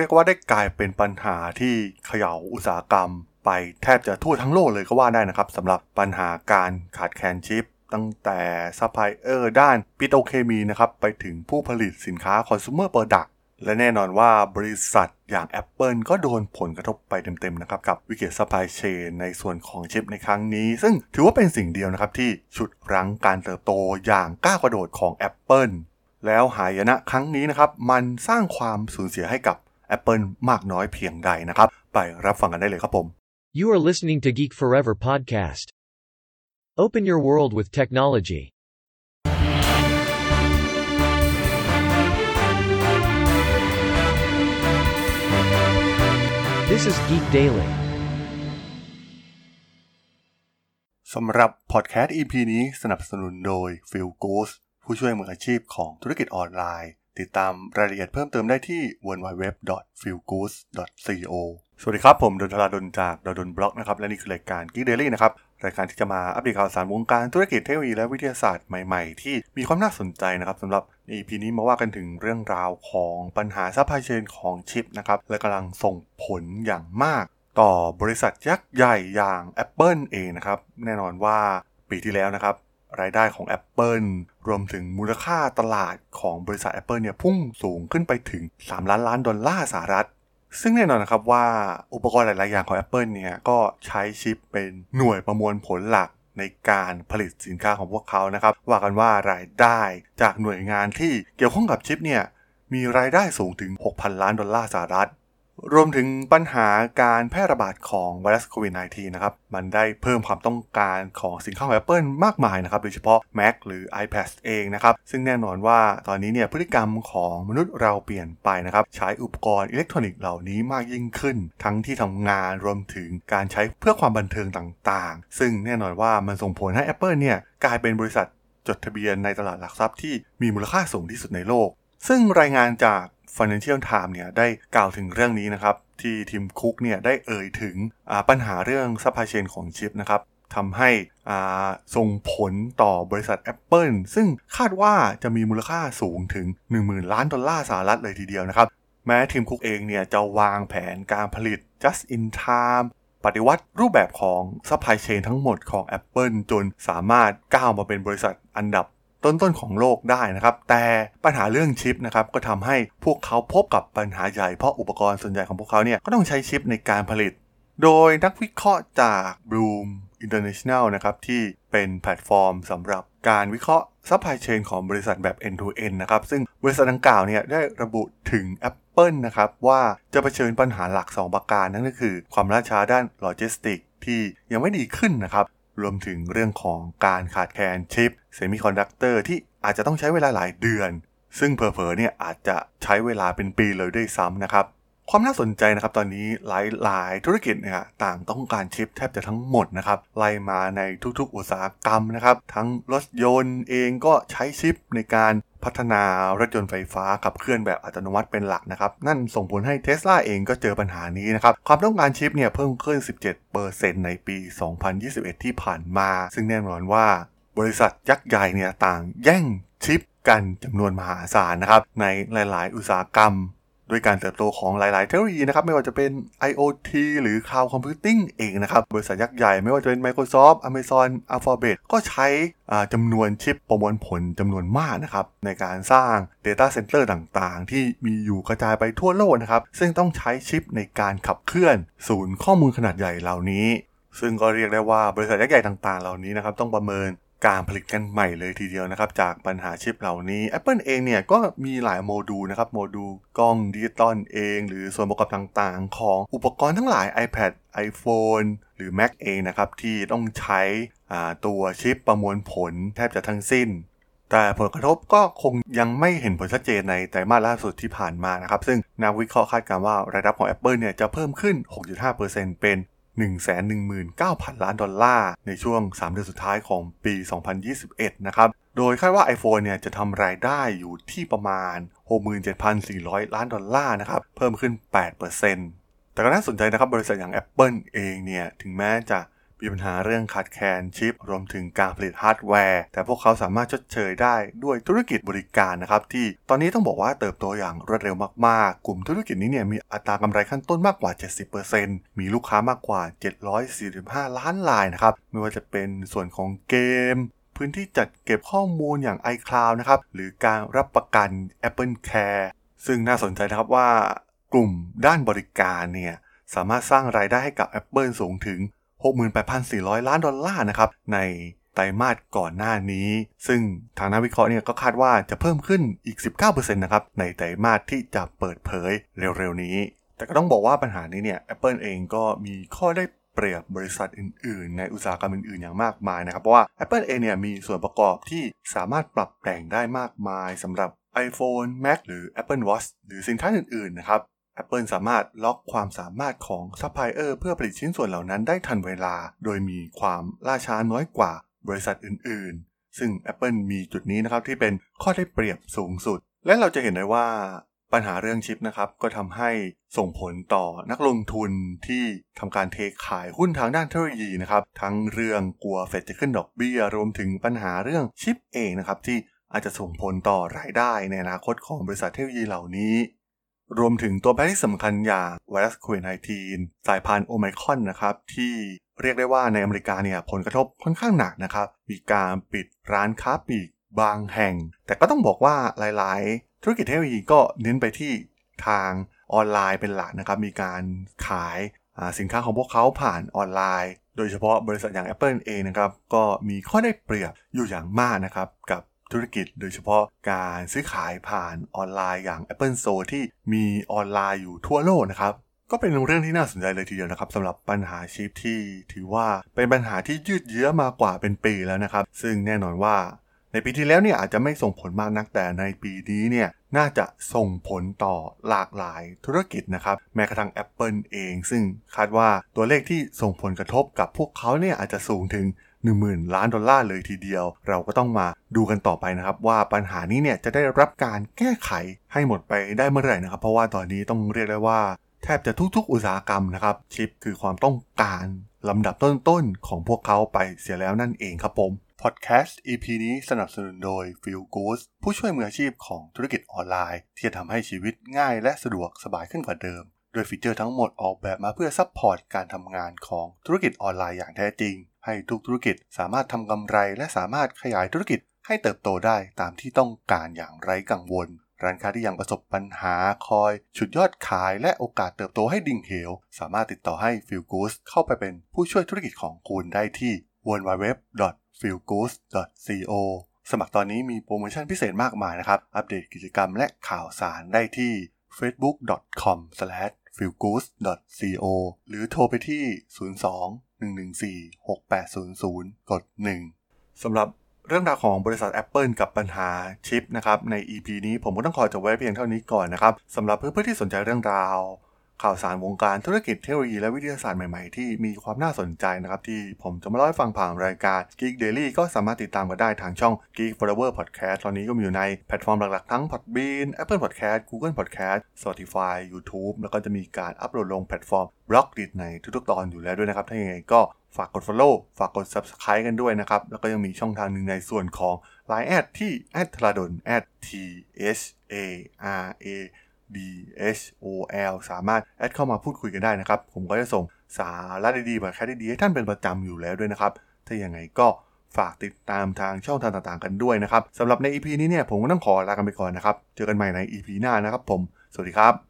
รียกว่าได้กลายเป็นปัญหาที่เขย่าอุตสาหกรรม ไปแทบจะทั่วทั้งโลกเลยก็ว่าได้นะครับสำหรับปัญหาการขาดแคลนชิป ตั้งแต่ซัพพลายเออร์ด้านปิโตรเคมีนะครับไปถึงผู้ผลิตสินค้าคอน sumer product และแน่นอนว่าบริษัทอย่าง Apple ก็โดนผลกระทบไปเต็มๆนะครับกับวิกฤตซัพพลายเชนในส่วนของชิปในครั้งนี้ ซึ่งถือว่าเป็นสิ่งเดียวนะครับที่ฉุดรั้งการเติบโตอย่างก้าวกระโดดของ Apple แล้วหายนะครั้งนี้นะครับ มันสร้างความสูญเสียให้กับ Apple มากน้อยเพียงใดนะครับ ไปรับฟังกันได้เลยครับผม You are listening to Geek Forever podcast. Open your world with technology. This is Geek Daily. สำหรับพอดแคสต์ EP นี้สนับสนุนโดย f e e l g o o s ผู้ช่วยมืออาชีพของธุรกิจออนไลน์ ติดตามรายละเอียดเพิ่มเติมได้ที่ www.feelgood.co สวัสดีครับ ผมดลธราดลจาก ด.ดล็อกนะครับ และนี่คือรายการ Geek Daily นะครับ รายการที่จะมาอัปเดตข่าวสารวงการธุรกิจเทคโนโลยีและวิทยาศาสตร์ใหม่ๆ ที่มีความน่าสนใจนะครับสำหรับ EP นี้มาว่ากันถึงเรื่องราวของปัญหาซัพพลายเชนของชิปนะครับและกำลังส่งผลอย่างมาก ต่อบริษัทยักษ์ใหญ่อย่าง Apple เองนะครับแน่นอนว่าปีที่แล้วนะครับ รายได้ของ Apple รวมถึงมูลค่าตลาดของบริษัท Apple เนี่ยพุ่งสูงขึ้นไปถึง 3 ล้านล้านดอลลาร์สหรัฐ ซึ่งแน่นอนนะครับว่าอุปกรณ์หลาย ๆ อย่างของ Apple เนี่ยก็ใช้ชิปเป็นหน่วยประมวลผลหลักในการผลิตสินค้าของพวกเขานะครับ ว่ากันว่ารายได้จากหน่วยงานที่เกี่ยวข้องกับชิปเนี่ยมีรายได้สูงถึง 6,000 ล้านดอลลาร์สหรัฐ รวมถึงปัญหาการแพร่ระบาดของไวรัสโควิด -19 นะครับ มันได้เพิ่มความต้องการของสินค้าของ Apple มากมายนะครับ โดยเฉพาะ Mac หรือ iPad เองนะครับ ซึ่งแน่นอนว่าตอนนี้เนี่ยพฤติกรรมของมนุษย์เราเปลี่ยนไปนะครับ ใช้อุปกรณ์อิเล็กทรอนิกส์เหล่านี้มากยิ่งขึ้น ทั้งที่ทำงานรวมถึงการใช้เพื่อความบันเทิงต่างๆ ซึ่งแน่นอนว่ามันส่งผลให้ Apple เนี่ยกลายเป็นบริษัทจดทะเบียนในตลาดหลักทรัพย์ที่มีมูลค่าสูงที่สุดในโลก ซึ่งรายงานจาก Financial Times เนี่ยได้กล่าวถึงเรื่องนี้นะครับ ที่ทิมคุกเนี่ยได้เอ่ยถึงปัญหาเรื่องซัพพลายเชนของชิปนะครับทำให้ส่งผลต่อบริษัท Apple ซึ่งคาดว่าจะมีมูลค่าสูงถึง 10,000 ล้านดอลลาร์สหรัฐเลยทีเดียวนะครับ แม้ทิมคุกเองเนี่ยจะวางแผนการผลิต just in time ปฏิวัติรูปแบบของซัพพลายเชนทั้งหมดของ Apple จนสามารถก้าวมาเป็นบริษัทอันดับ ต้นๆของโลกได้นะครับ แต่ปัญหาเรื่องชิปนะครับก็ทำให้พวกเขาพบกับปัญหาใหญ่เพราะอุปกรณ์ส่วนใหญ่ของพวกเขาเนี่ยก็ต้องใช้ชิปในการผลิต โดยนักวิเคราะห์จาก Bloom International นะครับที่เป็นแพลตฟอร์มสำหรับการวิเคราะห์ซัพพลายเชนของบริษัทแบบ end to end นะครับซึ่งบริษัทดังกล่าวเนี่ยได้ระบุถึง Apple นะครับว่าจะเผชิญปัญหาหลัก 2 ประการนั่นก็คือ ความล่าช้าด้านโลจิสติกส์ที่ยังไม่ดีขึ้นนะครับ รวมถึงเรื่องของการขาดแคลนชิปเซมิคอนดักเตอร์ที่อาจจะต้องใช้เวลาหลายเดือน ซึ่งเผลอๆเนี่ยอาจจะใช้เวลาเป็นปีเลยด้วยซ้ำนะครับ ความน่าสนใจนะครับตอนนี้หลายๆ ธุรกิจเนี่ยต่างต้องการชิปแทบจะทั้งหมดนะครับไล่มาในทุกๆ อุตสาหกรรมนะครับ ทั้งรถยนต์เองก็ใช้ชิปในการ พัฒนารถยนต์ไฟฟ้าขับเคลื่อนแบบอัตโนมัติเป็นหลักนะครับ นั่นส่งผลให้ Tesla เองก็เจอปัญหานี้นะครับ ความต้องการชิปเนี่ยเพิ่มขึ้น 17%ในปี 2021 ที่ผ่านมา ซึ่งแน่นอนว่าบริษัทยักษ์ใหญ่เนี่ยต่างแย่งชิปกันจำนวนมหาศาลนะครับในหลาย ๆ อุตสาหกรรม ด้วยการเติบโตของหลาย ๆ เทคโนโลยีนะครับไม่ว่าจะเป็น IoT หรือ Cloud Computing เองนะครับ บริษัทยักษ์ใหญ่ไม่ว่าจะเป็น Microsoft Amazon Alphabet ก็ใช้จำนวนชิปประมวลผลจำนวนมากนะครับ ในการสร้าง Data Center ต่าง ๆ ที่มีอยู่กระจายไปทั่วโลกนะครับ ซึ่งต้องใช้ชิปในการขับเคลื่อน ศูนย์ข้อมูลขนาดใหญ่เหล่านี้ ซึ่งก็เรียกได้ว่าบริษัทยักษ์ใหญ่ต่าง ๆ เหล่านี้นะครับต้องประเมิน การผลิตกันใหม่เลยทีเดียวนะครับ จากปัญหาชิปเหล่านี้ Apple เองเนี่ยก็มีหลายโมดูลนะครับ โมดูลกล้องดิจิตอลเอง หรือส่วนประกอบต่างๆ ของอุปกรณ์ทั้งหลาย iPad iPhone หรือ Mac เองนะครับ ที่ต้องใช้ตัวชิปประมวลผลแทบจะทั้งสิ้น แต่ผลกระทบก็คงยังไม่เห็นผลชัดเจนในไตรมาสล่าสุดที่ผ่านมานะครับ ซึ่งนักวิเคราะห์คาดการณ์ว่ารายรับของ Apple เนี่ยจะเพิ่มขึ้น 6.5%เป็น 119,000 ล้านดอลลาร์ ในช่วง 3 เดือนสุดท้ายของปี 2021 นะครับ โดยคาดว่า iPhone เนี่ยจะทำรายได้อยู่ที่ประมาณ 67,400 ล้านดอลลาร์นะครับ เพิ่มขึ้น 8%แต่ก็น่าสนใจนะครับ บริษัทอย่าง Apple เองเนี่ย ถึงแม้จะ มีปัญหาเรื่องขาดแคลนชิป รวมถึงการผลิตฮาร์ดแวร์ แต่พวกเขาสามารถชดเชยได้ด้วยธุรกิจบริการนะครับที่ตอนนี้ต้องบอกว่าเติบโตอย่างรวดเร็วมากๆ กลุ่มธุรกิจนี้เนี่ยมีอัตรากำไรขั้นต้นมากกว่า 70%มีลูกค้ามากกว่า 745 ล้านรายนะครับไม่ว่าจะเป็นส่วนของเกม พื้นที่จัดเก็บข้อมูลอย่าง iCloud นะครับหรือการรับประกัน Apple Care ซึ่งน่าสนใจนะครับว่ากลุ่มด้านบริการเนี่ยสามารถสร้างรายได้ให้กับ Apple สูงถึง 68,400 ล้านดอลลาร์นะครับในไตรมาสก่อนหน้านี้ ซึ่งทางนักวิเคราะห์เนี่ยก็คาดว่าจะเพิ่มขึ้นอีก 19%นะครับในไตรมาสที่จะเปิดเผยเร็วๆนี้ แต่ก็ต้องบอกว่าปัญหานี้เนี่ย Apple เองก็มีข้อได้เปรียบบริษัทอื่นๆ ในอุตสาหกรรมอื่นๆ อย่างมากมายนะครับ เพราะว่า Apple เองเนี่ยมีส่วนประกอบที่สามารถปรับแต่งได้มากมายสำหรับ iPhone Mac หรือ Apple Watch หรือสินค้าอื่นๆ นะครับ Apple สามารถล็อกความสามารถของซัพพลายเออร์เพื่อผลิตชิ้นส่วนเหล่านั้นได้ทันเวลา โดยมีความล่าช้าน้อยกว่าบริษัทอื่น ๆ ซึ่ง Apple มีจุดนี้นะครับที่เป็นข้อได้เปรียบสูงสุด และเราจะเห็นได้ว่าปัญหาเรื่องชิปนะครับก็ทำให้ส่งผลต่อนักลงทุนที่ทำการเทขายหุ้นทางด้านเทคโนโลยีนะครับทั้งเรื่องกลัวเฟดจะขึ้นดอกเบี้ย รวมถึงปัญหาเรื่องชิปเองนะครับที่อาจจะส่งผลต่อรายได้ในอนาคตของบริษัทเทคโนโลยีเหล่านี้ รวมถึงตัวแปรที่สำคัญอย่างไวรัสโควิด -19 สายพันธุ์โอไมคอนนะครับที่เรียกได้ว่าในอเมริกาเนี่ยผลกระทบค่อนข้างหนักนะครับ มีการปิดร้านค้าปลีกบางแห่ง แต่ก็ต้องบอกว่าหลาย ๆ ธุรกิจเทคโนโลยีก็เน้นไปที่ทางออนไลน์เป็นหลักนะครับ มีการขายสินค้าของพวกเขาผ่านออนไลน์ โดยเฉพาะบริษัทอย่าง Apple เองนะครับ ก็มีข้อได้เปรียบอยู่อย่างมากนะครับ กับ ธุรกิจ โดยเฉพาะการซื้อขายผ่านออนไลน์อย่าง Apple Store ที่มีออนไลน์อยู่ทั่วโลกนะครับก็เป็นเรื่องที่น่าสนใจเลยทีเดียวนะครับสำหรับปัญหาชิปที่ถือว่าเป็นปัญหาที่ยืดเยื้อมากว่าเป็นปีแล้วนะครับ ซึ่งแน่นอนว่าในปีที่แล้วเนี่ยอาจจะไม่ส่งผลมากนักแต่ในปีนี้เนี่ยน่าจะส่งผลต่อหลากหลายธุรกิจนะครับ แม้กระทั่ง Apple เอง ซึ่งคาดว่าตัวเลขที่ส่งผลกระทบกับพวกเขาเนี่ยอาจจะสูงถึง 10,000 ล้านดอลลาร์เลยทีเดียว เราก็ต้องมาดูกันต่อไปนะครับ ว่าปัญหานี้เนี่ยจะได้รับการแก้ไขให้หมดไปได้เมื่อไหร่นะครับ เพราะว่าตอนนี้ต้องเรียกได้ว่า แทบจะทุกๆ อุตสาหกรรมนะครับชิปคือความต้องการลำดับต้นๆของพวกเขาไปเสียแล้วนั่นเองครับผมพอดแคสต์ EP นี้สนับสนุนโดย Fillgoods ผู้ช่วยมืออาชีพของธุรกิจออนไลน์ ที่จะทำให้ชีวิตง่ายและสะดวกสบายขึ้นกว่าเดิม โดยฟีเจอร์ทั้งหมดออกแบบมาเพื่อ support การทำงานของธุรกิจออนไลน์อย่างแท้จริง ให้ทุกธุรกิจสามารถทำกำไรและสามารถขยายธุรกิจให้เติบโตได้ตามที่ต้องการอย่างไร้กังวล ร้านค้าที่ยังประสบปัญหาคอยฉุดยอดขายและโอกาสเติบโตให้ดิ่งเหว สามารถติดต่อให้ Feel Good เข้าไปเป็นผู้ช่วยธุรกิจของคุณได้ที่ www feelgood.co สมัครตอนนี้มีโปรโมชั่นพิเศษมากมายนะครับ อัปเดตกิจกรรมและข่าวสารได้ที่ facebook.com/feelgood.co หรือโทรไปที่ 02 114 6800 กด 1 สำหรับเรื่องราวของบริษัท Apple กับปัญหาชิปนะครับใน EP นี้ผมก็ต้องขอจบไว้เพียงเท่านี้ก่อนนะครับสำหรับเพื่อนๆที่สนใจเรื่องราว ข่าวสารวงการธุรกิจเทคโนโลยีและวิทยาศาสตร์ใหม่ๆ ที่มีความน่าสนใจนะครับที่ผมจะมาเล่าให้ฟังผ่านรายการ Geek Daily ก็สามารถติดตามกันได้ทางช่อง Geek Forever Podcast ตอนนี้ก็มีอยู่ในแพลตฟอร์มหลักๆ ทั้ง Podbean Apple Podcast Google Podcast Spotify YouTube แล้วก็จะมีการอัปโหลดลงแพลตฟอร์ม Blockdit ในทุกๆตอนอยู่แล้วด้วยนะครับ ถ้าอย่างไรก็ฝากกด follow ฝากกด subscribe กันด้วยนะครับ แล้วก็ยังมีช่องทางหนึ่งในส่วนของ Line แอดที่ t h r a d o n t h a r a D H O L สามารถแอดเข้ามาพูดคุยกันได้นะครับ ผมก็จะส่งสาระดีๆแบบแค่ดีๆให้ท่านเป็นประจำอยู่แล้วด้วยนะครับ ถ้าอย่างไงก็ฝากติดตามทางช่องทางต่างๆกันด้วยนะครับสำหรับใน EP นี้เนี่ยผมก็ต้องขอลากันไปก่อนนะครับ เจอกันใหม่ใน EP หน้านะครับผม สวัสดีครับ